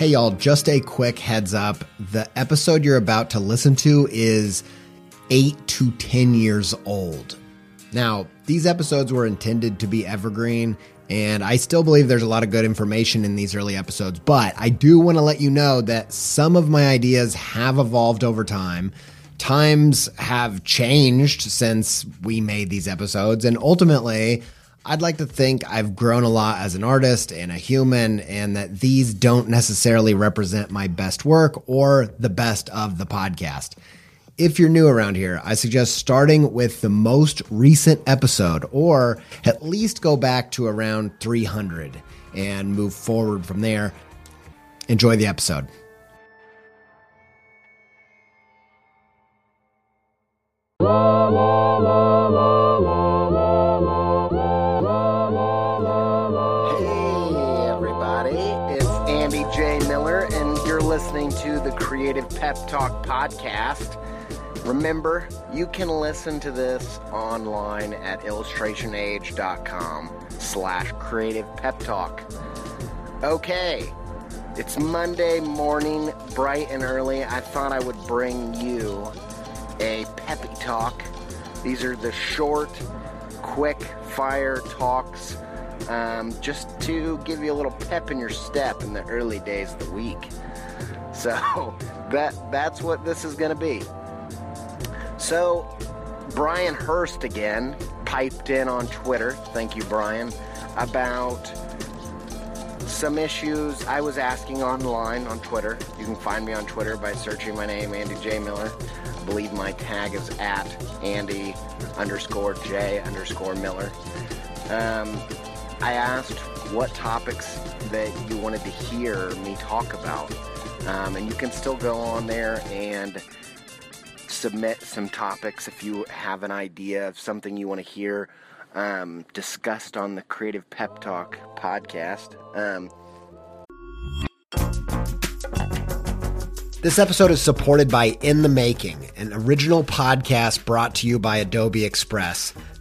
Hey, y'all, just a quick heads up. The episode you're about to listen to is eight to 10 years old. Now, these episodes were intended to be evergreen, and I still believe there's a lot of good information in these early episodes, but I do want to let you know that some of my ideas have evolved over time. Times have changed since we made these episodes, and ultimately, I'd like to think I've grown a lot as an artist and a human, and that these don't necessarily represent my best work or the best of the podcast. If you're new around here, I suggest starting with the most recent episode, or at least go back to around 300 and move forward from there. Enjoy the episode. Hey, Andy J. Miller, and you're listening to the Creative Pep Talk podcast. Remember, you can listen to this online at illustrationage.com slash creative pep talk. Okay, it's Monday morning, bright and early. I thought I would bring you a peppy talk. These are the short, quick fire talks um, just to give you a little pep in your step in the early days of the week. So that that's what this is going to be. So Brian Hurst again piped in on Twitter. Thank you, Brian, about some issues I was asking online on Twitter. You can find me on Twitter by searching my name, Andy J. Miller. I believe my tag is at Andy underscore J underscore Miller. Um, I asked what topics that you wanted to hear me talk about. Um, and you can still go on there and submit some topics if you have an idea of something you want to hear um, discussed on the Creative Pep Talk podcast. Um, This episode is supported by In the Making, an original podcast brought to you by Adobe Express,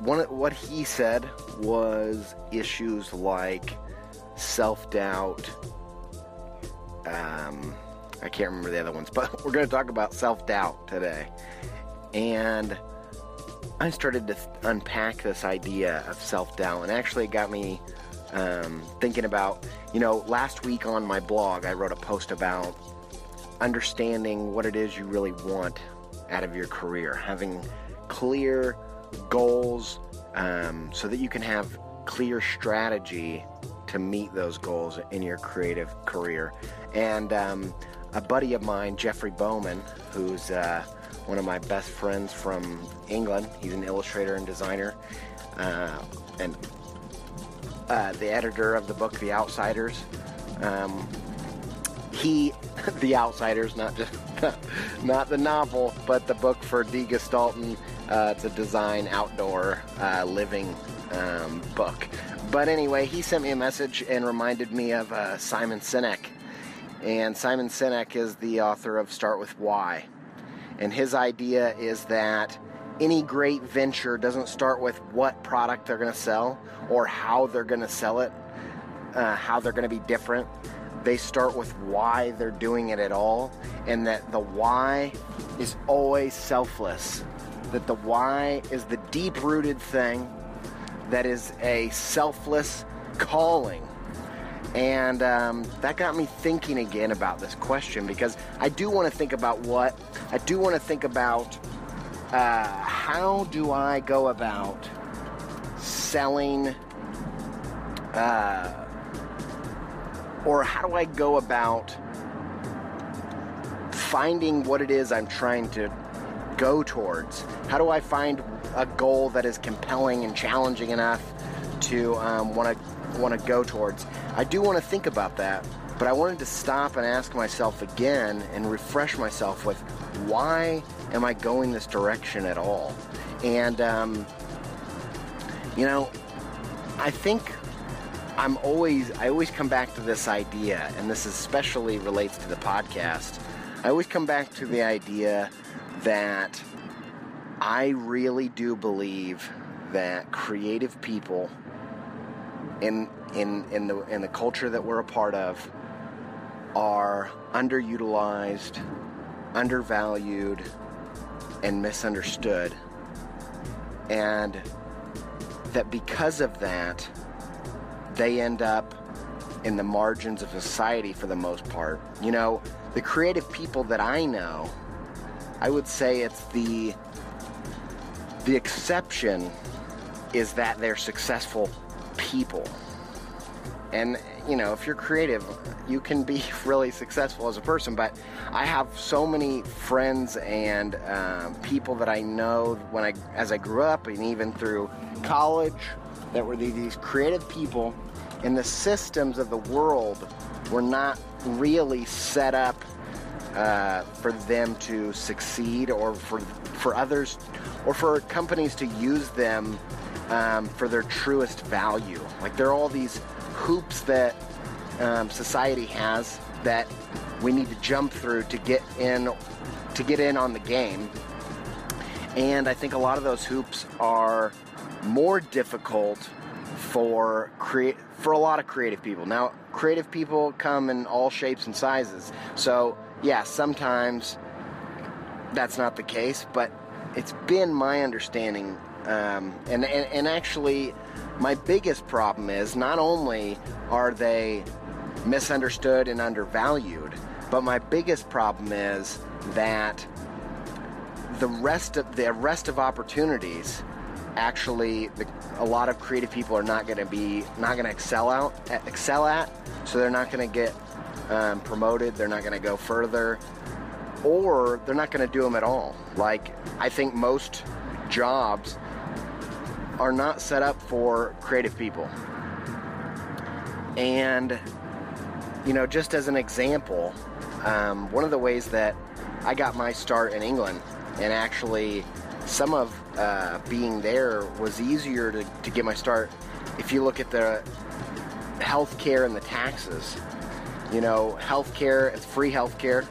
one what he said was issues like self doubt. Um, I can't remember the other ones, but we're going to talk about self doubt today. And I started to unpack this idea of self doubt, and actually it got me um, thinking about, you know, last week on my blog, I wrote a post about understanding what it is you really want out of your career, having clear goals um, so that you can have clear strategy to meet those goals in your creative career. And um, a buddy of mine, Jeffrey Bowman, who's uh, one of my best friends from England, he's an illustrator and designer, uh, and uh, the editor of the book The Outsiders. Um, he, The Outsiders, not just not the novel, but the book for Die Gestalten. Uh, it's a design outdoor uh, living um, book. But anyway, he sent me a message and reminded me of uh, Simon Sinek. And Simon Sinek is the author of Start with Why. And his idea is that any great venture doesn't start with what product they're going to sell or how they're going to sell it, uh, how they're going to be different. They start with why they're doing it at all, and that the why is always selfless. That the why is the deep rooted thing that is a selfless calling. And um, that got me thinking again about this question because I do want to think about what, I do want to think about uh, how do I go about selling, uh, or how do I go about finding what it is I'm trying to go towards? How do I find a goal that is compelling and challenging enough to want to want to go towards? I do want to think about that, but I wanted to stop and ask myself again and refresh myself with why am I going this direction at all? And um, you know, I think I'm always I always come back to this idea, and this especially relates to the podcast. I always come back to the idea that I really do believe that creative people in in in the in the culture that we're a part of are underutilized, undervalued, and misunderstood. And that because of that, they end up in the margins of society for the most part. You know, the creative people that I know, I would say it's the the exception is that they're successful people. And you know, if you're creative, you can be really successful as a person. But I have so many friends and um, people that I know when I, as I grew up, and even through college, that were these creative people, and the systems of the world were not really set up uh, for them to succeed, or for for others, or for companies to use them um, for their truest value. Like there are all these hoops that um, society has that we need to jump through to get in to get in on the game. And I think a lot of those hoops are more difficult for create for a lot of creative people. Now, creative people come in all shapes and sizes. So, yeah, sometimes that's not the case, but it's been my understanding um, and, and, and actually my biggest problem is not only are they misunderstood and undervalued, but my biggest problem is that the rest of the rest of opportunities actually the, a lot of creative people are not going to be not going to excel out excel at so they're not going to get um, promoted they're not going to go further or they're not going to do them at all like i think most jobs are not set up for creative people. And, you know, just as an example, um, one of the ways that I got my start in England, and actually some of uh, being there was easier to, to get my start if you look at the healthcare and the taxes. You know, healthcare, it's free healthcare,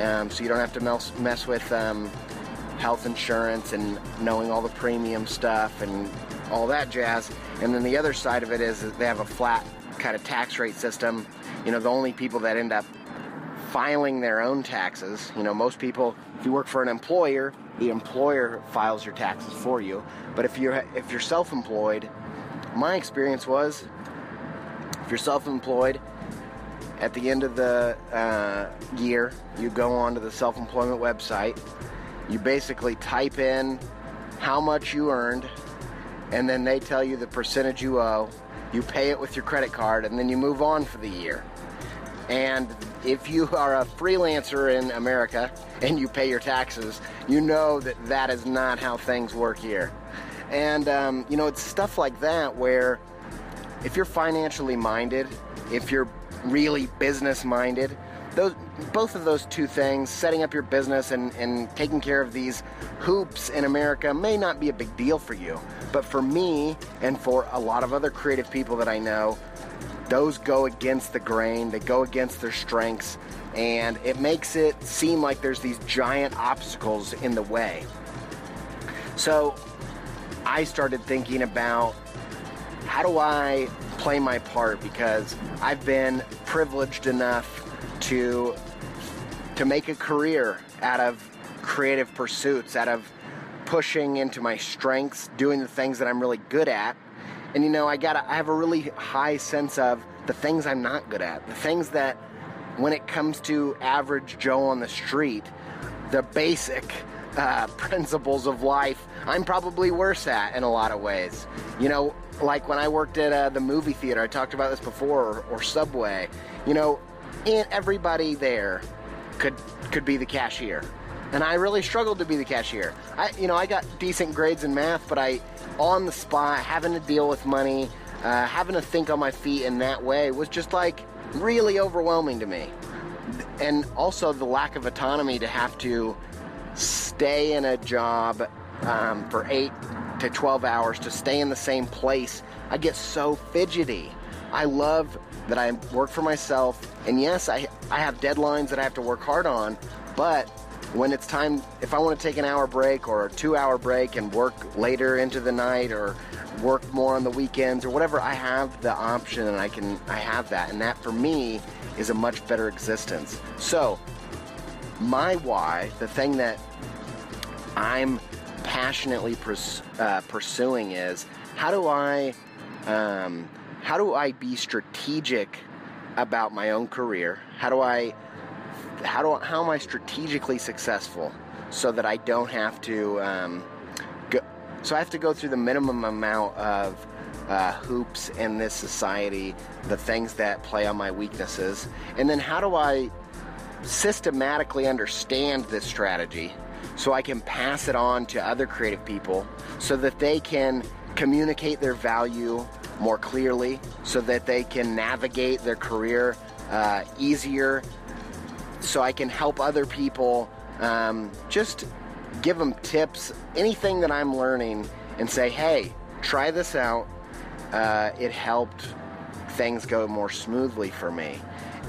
um, so you don't have to mess, mess with um, health insurance and knowing all the premium stuff and all that jazz. And then the other side of it is they have a flat kind of tax rate system. You know, the only people that end up filing their own taxes, you know, most people, if you work for an employer, the employer files your taxes for you. But if you're if you're self-employed, my experience was, if you're self-employed, at the end of the uh, year, you go onto the self-employment website you basically type in how much you earned, and then they tell you the percentage you owe, you pay it with your credit card, and then you move on for the year. And if you are a freelancer in America and you pay your taxes, you know that that is not how things work here. And, um, you know, it's stuff like that where if you're financially minded, if you're really business minded, those, both of those two things, setting up your business and, and taking care of these hoops in America, may not be a big deal for you. But for me and for a lot of other creative people that I know, those go against the grain, they go against their strengths, and it makes it seem like there's these giant obstacles in the way. So I started thinking about how do I play my part because I've been privileged enough to to make a career out of creative pursuits, out of pushing into my strengths, doing the things that I'm really good at. And you know, I got I have a really high sense of the things I'm not good at. The things that when it comes to average Joe on the street, the basic uh, principles of life, I'm probably worse at in a lot of ways. You know, like when I worked at uh, the movie theater, I talked about this before, or, or Subway. You know, and everybody there could could be the cashier and I really struggled to be the cashier. I, you know, I got decent grades in math, but I, on the spot, having to deal with money, uh, having to think on my feet in that way was just like really overwhelming to me. And also the lack of autonomy to have to stay in a job um, for eight to 12 hours to stay in the same place. I get so fidgety. I love that I work for myself, and yes, I, I have deadlines that I have to work hard on, but when it's time, if I want to take an hour break or a two hour break and work later into the night or work more on the weekends or whatever, I have the option and I can, I have that. And that for me is a much better existence. So, my why, the thing that I'm passionately pers- uh, pursuing is how do I, um, how do I be strategic about my own career? How do I how do how am I strategically successful so that I don't have to um, go, so I have to go through the minimum amount of uh, hoops in this society, the things that play on my weaknesses, and then how do I systematically understand this strategy so I can pass it on to other creative people so that they can communicate their value more clearly, so that they can navigate their career uh, easier so I can help other people. Um, just give them tips, anything that I'm learning, and say, hey, try this out. Uh, it helped things go more smoothly for me.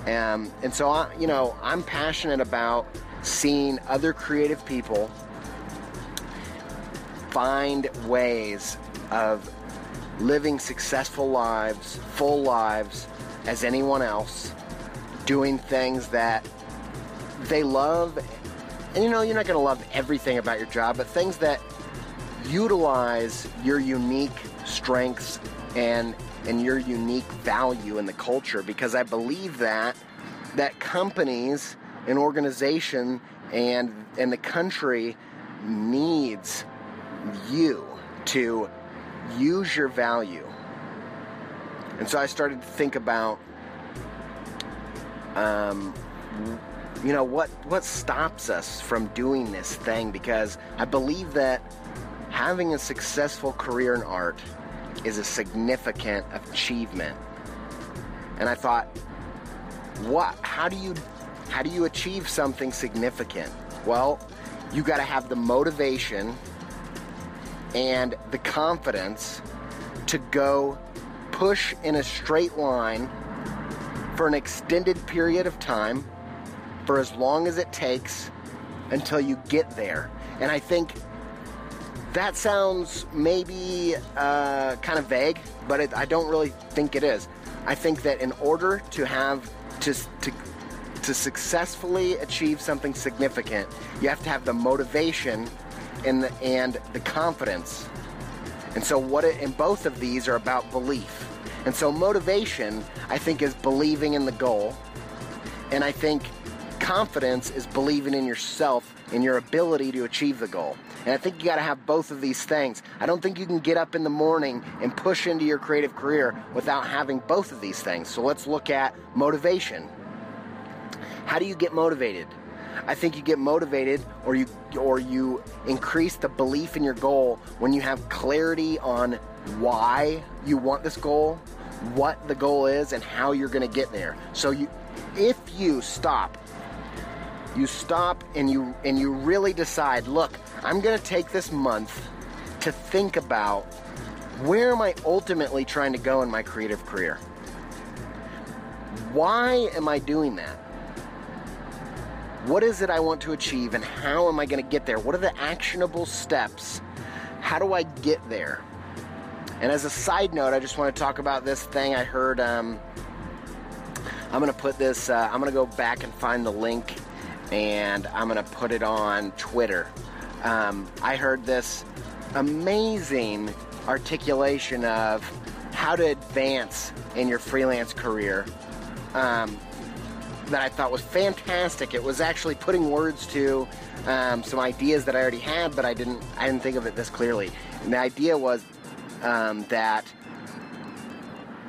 Um, and so, I, you know, I'm passionate about seeing other creative people find ways of living successful lives, full lives, as anyone else, doing things that they love, and you know, you're not going to love everything about your job, but things that utilize your unique strengths and and your unique value in the culture because I believe that that companies and organization and and the country needs you to use your value. And so I started to think about um, you know what what stops us from doing this thing because I believe that having a successful career in art is a significant achievement. And I thought what how do you how do you achieve something significant? Well, you got to have the motivation and the confidence to go push in a straight line for an extended period of time for as long as it takes until you get there. And I think that sounds maybe uh, kind of vague, but it, I don't really think it is. I think that in order to have to, to to successfully achieve something significant, you have to have the motivation and the, and the confidence. And so, what it, and both of these are about belief. And so, motivation, I think, is believing in the goal. And I think confidence is believing in yourself and your ability to achieve the goal. And I think you got to have both of these things. I don't think you can get up in the morning and push into your creative career without having both of these things. So let's look at motivation. How do you get motivated? I think you get motivated or you or you increase the belief in your goal when you have clarity on why you want this goal, what the goal is and how you're going to get there. So you if you stop you stop and you and you really decide, look, I'm going to take this month to think about where am I ultimately trying to go in my creative career? Why am I doing that? What is it I want to achieve and how am I going to get there? What are the actionable steps? How do I get there? And as a side note, I just want to talk about this thing I heard. Um, I'm going to put this, uh, I'm going to go back and find the link and I'm going to put it on Twitter. Um, I heard this amazing articulation of how to advance in your freelance career um, that I thought was fantastic. It was actually putting words to um, some ideas that I already had, but I didn't I didn't think of it this clearly. And the idea was um, that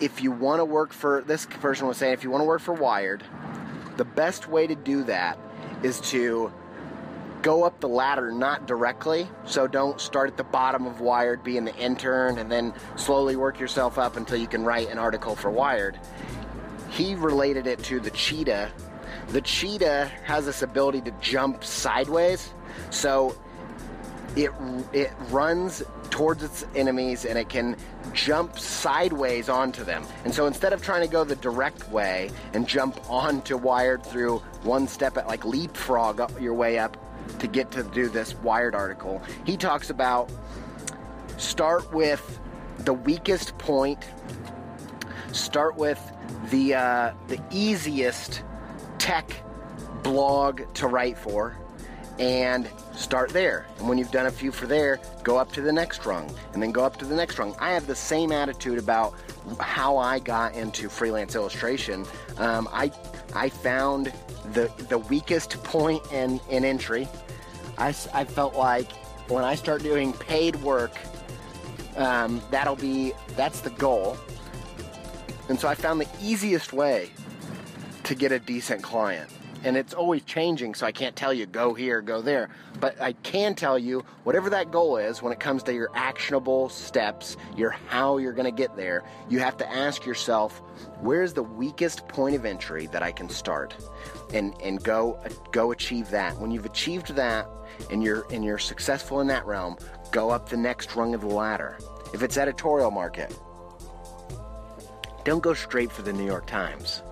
if you want to work for this person was saying if you want to work for Wired, the best way to do that is to go up the ladder not directly. So don't start at the bottom of wired being the intern and then slowly work yourself up until you can write an article for wired. He related it to the cheetah. The cheetah has this ability to jump sideways. So it it runs towards its enemies and it can jump sideways onto them. And so instead of trying to go the direct way and jump onto wired through one step at like leapfrog up your way up to get to do this wired article, he talks about start with the weakest point, start with the uh, the easiest tech blog to write for and start there. And when you've done a few for there, go up to the next rung and then go up to the next rung. I have the same attitude about how I got into freelance illustration. Um, I I found the the weakest point in, in entry. I, I felt like when I start doing paid work, um, that'll be that's the goal. And so I found the easiest way to get a decent client and it's always changing, so I can't tell you go here, go there. But I can tell you whatever that goal is when it comes to your actionable steps, your how you're going to get there, you have to ask yourself, where's the weakest point of entry that I can start? And and go go achieve that. When you've achieved that and you're and you're successful in that realm, go up the next rung of the ladder. If it's editorial market, don't go straight for the New York Times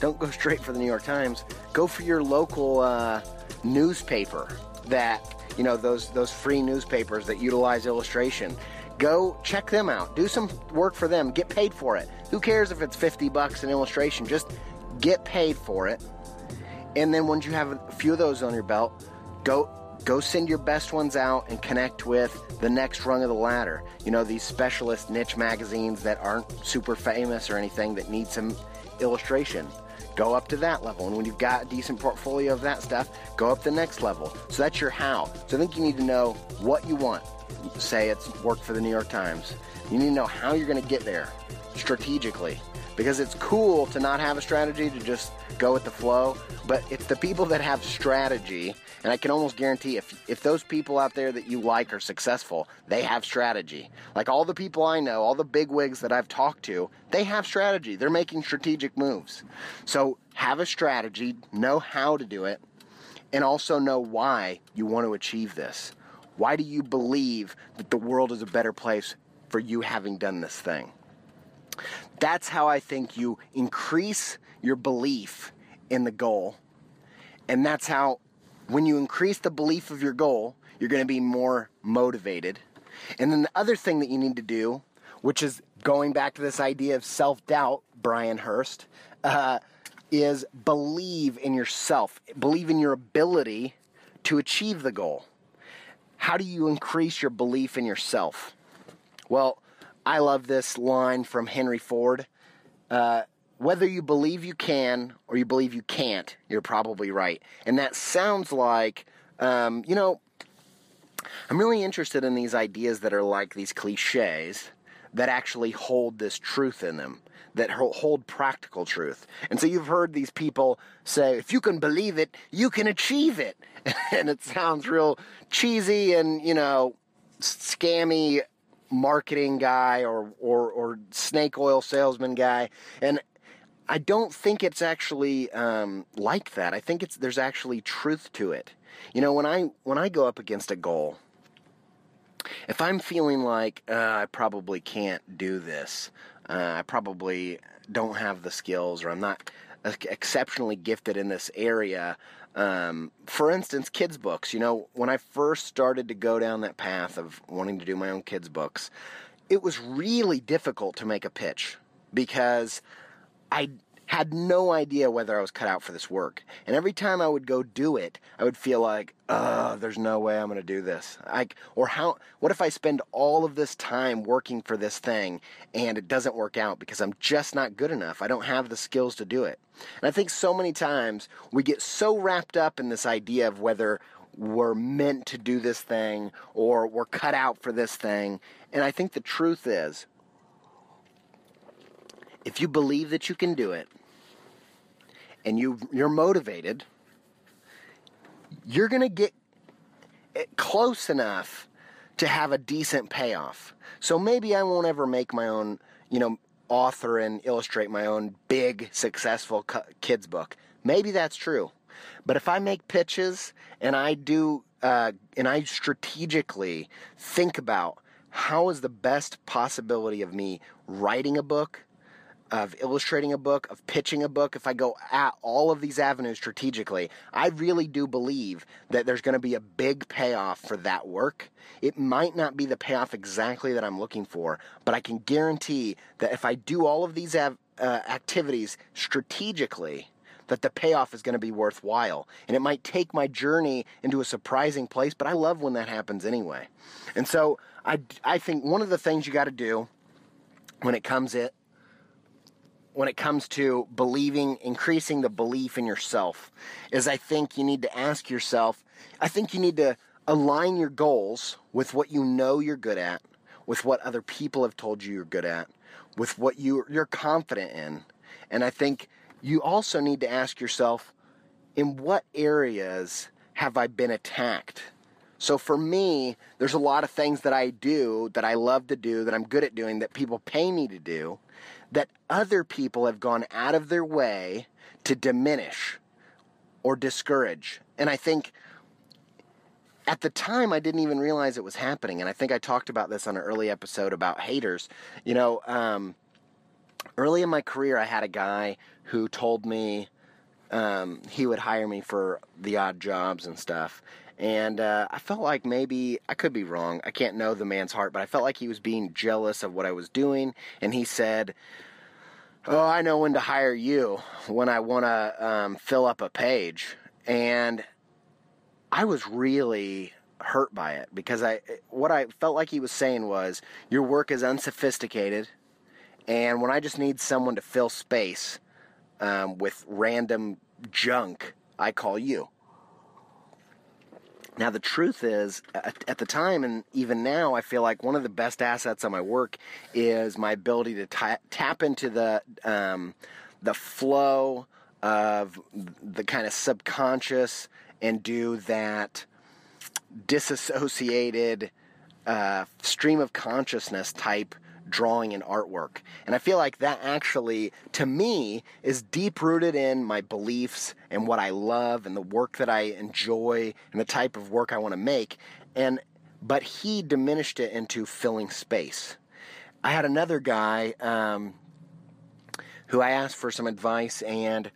don't go straight for the New York Times. Go for your local uh, newspaper that you know those those free newspapers that utilize illustration. Go check them out. Do some work for them. Get paid for it. Who cares if it's 50 bucks an illustration? Just get paid for it. And then once you have a few of those on your belt, go go send your best ones out and connect with the next rung of the ladder. You know, these specialist niche magazines that aren't super famous or anything that need some illustration go up to that level. And when you've got a decent portfolio of that stuff, go up the next level. So that's your how. So I think you need to know what you want. Say it's work for the New York Times. You need to know how you're going to get there strategically because it's cool to not have a strategy to just go with the flow but it's the people that have strategy and i can almost guarantee if if those people out there that you like are successful they have strategy. Like all the people i know all the big wigs that i've talked to they have strategy. They're making strategic moves. So have a strategy know how to do it and also know why you want to achieve this. Why do you believe that the world is a better place for you having done this thing? That's how I think you increase your belief in the goal. And that's how, when you increase the belief of your goal, you're going to be more motivated. And then the other thing that you need to do, which is going back to this idea of self doubt, Brian Hurst, uh, is believe in yourself, believe in your ability to achieve the goal. How do you increase your belief in yourself? Well, I love this line from Henry Ford. Uh, whether you believe you can or you believe you can't, you're probably right. And that sounds like, um, you know, I'm really interested in these ideas that are like these cliches that actually hold this truth in them, that hold practical truth. And so you've heard these people say, if you can believe it, you can achieve it. and it sounds real cheesy and, you know, scammy marketing guy or, or, or snake oil salesman guy. And I don't think it's actually um, like that. I think it's there's actually truth to it. You know, when I when I go up against a goal, if I'm feeling like uh, I probably can't do this, uh, I probably don't have the skills, or I'm not exceptionally gifted in this area. Um, for instance, kids' books. You know, when I first started to go down that path of wanting to do my own kids' books, it was really difficult to make a pitch because I had no idea whether I was cut out for this work. And every time I would go do it, I would feel like, oh, there's no way I'm going to do this. Like, or how, what if I spend all of this time working for this thing and it doesn't work out because I'm just not good enough? I don't have the skills to do it. And I think so many times we get so wrapped up in this idea of whether we're meant to do this thing or we're cut out for this thing. And I think the truth is, if you believe that you can do it and you you're motivated, you're going to get close enough to have a decent payoff. So maybe I won't ever make my own, you know, author and illustrate my own big successful kids book. Maybe that's true. But if I make pitches and I do uh, and I strategically think about how is the best possibility of me writing a book, of illustrating a book, of pitching a book, if I go at all of these avenues strategically, I really do believe that there's going to be a big payoff for that work. It might not be the payoff exactly that I'm looking for, but I can guarantee that if I do all of these av- uh, activities strategically, that the payoff is going to be worthwhile. And it might take my journey into a surprising place, but I love when that happens anyway. And so I, I think one of the things you got to do when it comes it when it comes to believing, increasing the belief in yourself, is I think you need to ask yourself, I think you need to align your goals with what you know you're good at, with what other people have told you you're good at, with what you, you're confident in. And I think you also need to ask yourself, in what areas have I been attacked? So for me, there's a lot of things that I do that I love to do, that I'm good at doing, that people pay me to do, that other people have gone out of their way to diminish or discourage. And I think at the time, I didn't even realize it was happening. And I think I talked about this on an early episode about haters. You know, um, early in my career, I had a guy who told me um, he would hire me for the odd jobs and stuff. And uh, I felt like maybe, I could be wrong, I can't know the man's heart, but I felt like he was being jealous of what I was doing. And he said, Oh, I know when to hire you when I want to um, fill up a page. And I was really hurt by it because I what I felt like he was saying was your work is unsophisticated and when I just need someone to fill space um, with random junk, I call you. Now, the truth is, at, the time and even now, I feel like one of the best assets of my work is my ability to t- tap into the um, the flow of the kind of subconscious and do that disassociated uh, stream of consciousness type drawing and artwork. And I feel like that actually, to me, is deep rooted in my beliefs and what I love and the work that I enjoy and the type of work I want to make. And but he diminished it into filling space. I had another guy um, who I asked for some advice, and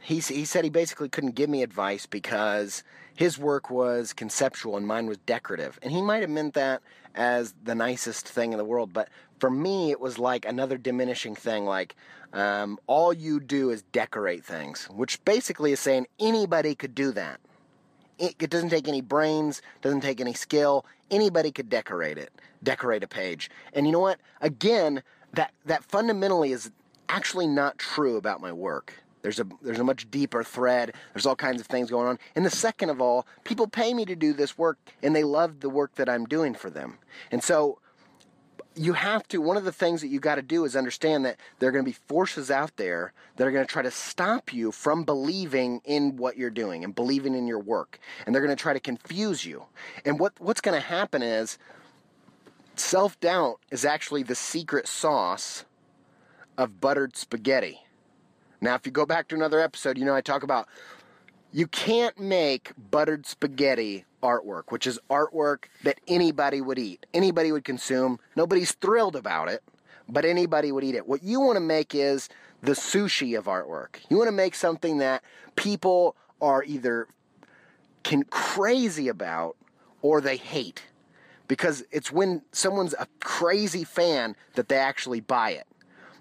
he he said he basically couldn't give me advice because his work was conceptual and mine was decorative. And he might have meant that as the nicest thing in the world, but for me, it was like another diminishing thing. Like, um, all you do is decorate things, which basically is saying anybody could do that. It, it doesn't take any brains, doesn't take any skill. Anybody could decorate it, decorate a page. And you know what? Again, that that fundamentally is actually not true about my work. There's a there's a much deeper thread. There's all kinds of things going on. And the second of all, people pay me to do this work and they love the work that I'm doing for them. And so you have to one of the things that you got to do is understand that there are going to be forces out there that are going to try to stop you from believing in what you're doing and believing in your work and they're going to try to confuse you and what what's going to happen is self-doubt is actually the secret sauce of buttered spaghetti now if you go back to another episode you know i talk about you can't make buttered spaghetti artwork, which is artwork that anybody would eat, anybody would consume. Nobody's thrilled about it, but anybody would eat it. What you want to make is the sushi of artwork. You want to make something that people are either can crazy about or they hate. Because it's when someone's a crazy fan that they actually buy it.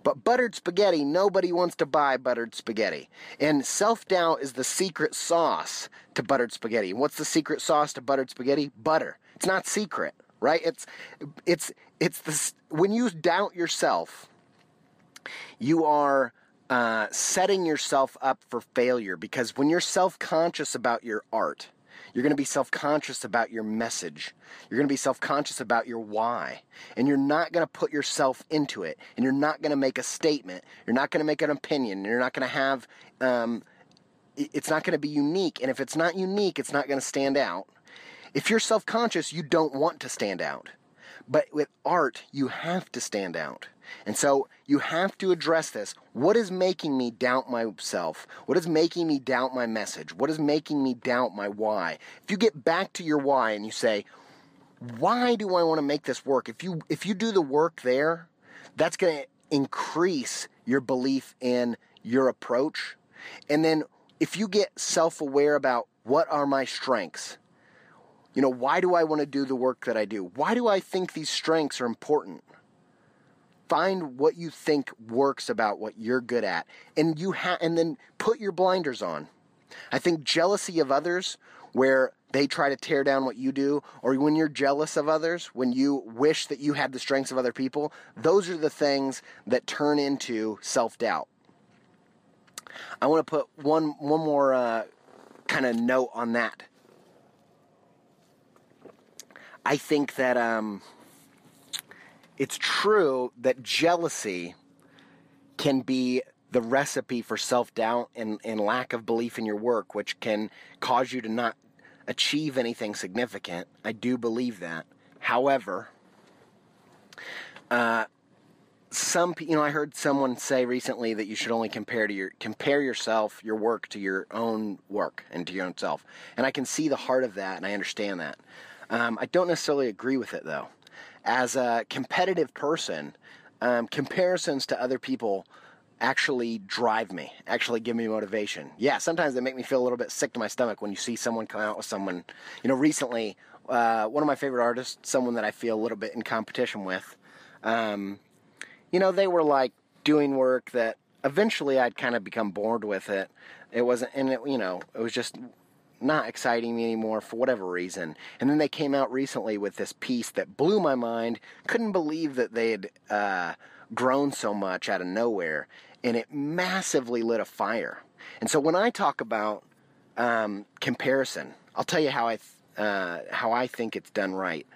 But buttered spaghetti, nobody wants to buy buttered spaghetti. And self doubt is the secret sauce to buttered spaghetti. what's the secret sauce to buttered spaghetti? Butter. It's not secret, right? It's it's it's the when you doubt yourself, you are uh, setting yourself up for failure because when you're self conscious about your art, you're going to be self conscious about your message. You're going to be self conscious about your why. And you're not going to put yourself into it. And you're not going to make a statement. You're not going to make an opinion. You're not going to have, um, it's not going to be unique. And if it's not unique, it's not going to stand out. If you're self conscious, you don't want to stand out. But with art, you have to stand out. And so you have to address this. What is making me doubt myself? What is making me doubt my message? What is making me doubt my why? If you get back to your why and you say, why do I want to make this work? If you if you do the work there, that's going to increase your belief in your approach. And then if you get self-aware about what are my strengths? You know, why do I want to do the work that I do? Why do I think these strengths are important? find what you think works about what you're good at and you ha- and then put your blinders on i think jealousy of others where they try to tear down what you do or when you're jealous of others when you wish that you had the strengths of other people those are the things that turn into self-doubt i want to put one one more uh, kind of note on that i think that um, it's true that jealousy can be the recipe for self doubt and, and lack of belief in your work, which can cause you to not achieve anything significant. I do believe that. However, uh, some you know I heard someone say recently that you should only compare to your compare yourself your work to your own work and to your own self, and I can see the heart of that and I understand that. Um, I don't necessarily agree with it though as a competitive person, um, comparisons to other people actually drive me, actually give me motivation. Yeah, sometimes they make me feel a little bit sick to my stomach when you see someone come out with someone. You know, recently, uh, one of my favorite artists, someone that I feel a little bit in competition with, um, you know, they were like doing work that eventually I'd kind of become bored with it. It wasn't, and it, you know, it was just not exciting me anymore for whatever reason. And then they came out recently with this piece that blew my mind. Couldn't believe that they had uh, grown so much out of nowhere, and it massively lit a fire. And so when I talk about um, comparison, I'll tell you how I th- uh, how I think it's done right.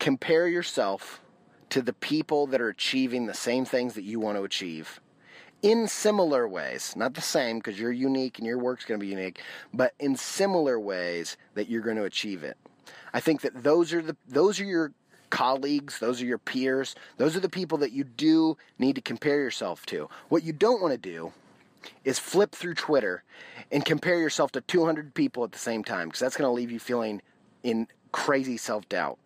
Compare yourself to the people that are achieving the same things that you want to achieve in similar ways, not the same because you're unique and your work's going to be unique, but in similar ways that you're going to achieve it. I think that those are the those are your colleagues, those are your peers, those are the people that you do need to compare yourself to. What you don't want to do is flip through Twitter and compare yourself to 200 people at the same time because that's going to leave you feeling in crazy self-doubt.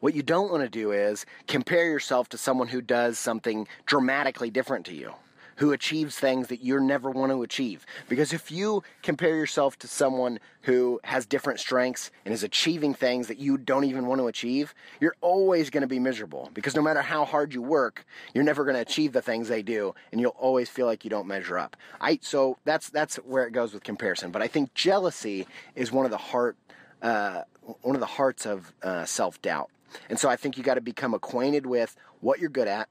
What you don't want to do is compare yourself to someone who does something dramatically different to you, who achieves things that you never want to achieve. Because if you compare yourself to someone who has different strengths and is achieving things that you don't even want to achieve, you're always going to be miserable. Because no matter how hard you work, you're never going to achieve the things they do, and you'll always feel like you don't measure up. I so that's that's where it goes with comparison. But I think jealousy is one of the heart uh, one of the hearts of uh, self doubt. And so I think you got to become acquainted with what you're good at,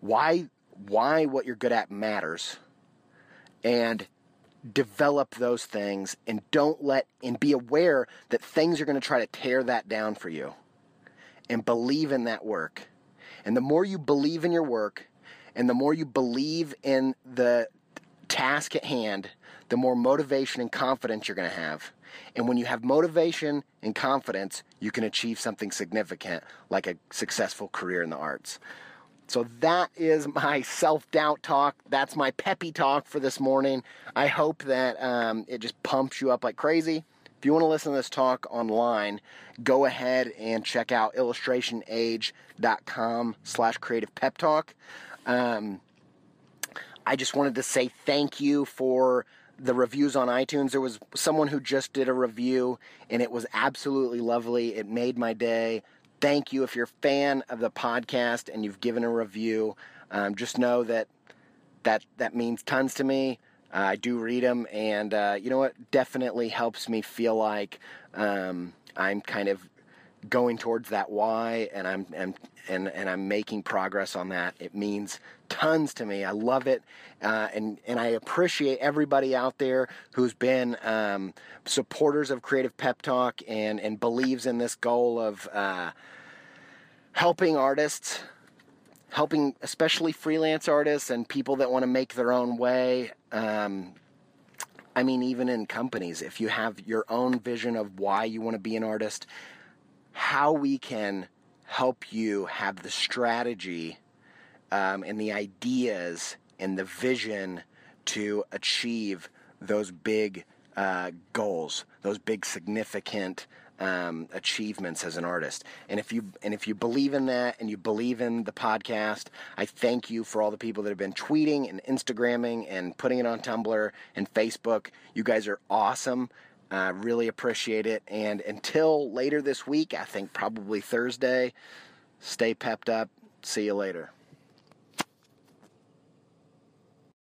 why why what you're good at matters and develop those things and don't let and be aware that things are going to try to tear that down for you and believe in that work. And the more you believe in your work and the more you believe in the task at hand, the more motivation and confidence you're going to have. And when you have motivation and confidence, you can achieve something significant like a successful career in the arts. So that is my self doubt talk. That's my peppy talk for this morning. I hope that um, it just pumps you up like crazy. If you want to listen to this talk online, go ahead and check out illustrationage.com slash creative pep talk. Um, I just wanted to say thank you for the reviews on iTunes. There was someone who just did a review and it was absolutely lovely. It made my day thank you. If you're a fan of the podcast and you've given a review, um, just know that that that means tons to me. Uh, I do read them, and uh, you know what? Definitely helps me feel like um, I'm kind of going towards that why, and I'm and, and and I'm making progress on that. It means tons to me. I love it, uh, and and I appreciate everybody out there who's been um, supporters of Creative Pep Talk and and believes in this goal of uh, helping artists, helping especially freelance artists and people that want to make their own way. Um, I mean, even in companies, if you have your own vision of why you want to be an artist, how we can help you have the strategy um, and the ideas and the vision to achieve those big uh, goals, those big significant um, achievements as an artist. And if you and if you believe in that and you believe in the podcast, I thank you for all the people that have been tweeting and Instagramming and putting it on Tumblr and Facebook. You guys are awesome. I really appreciate it. And until later this week, I think probably Thursday, stay pepped up. See you later.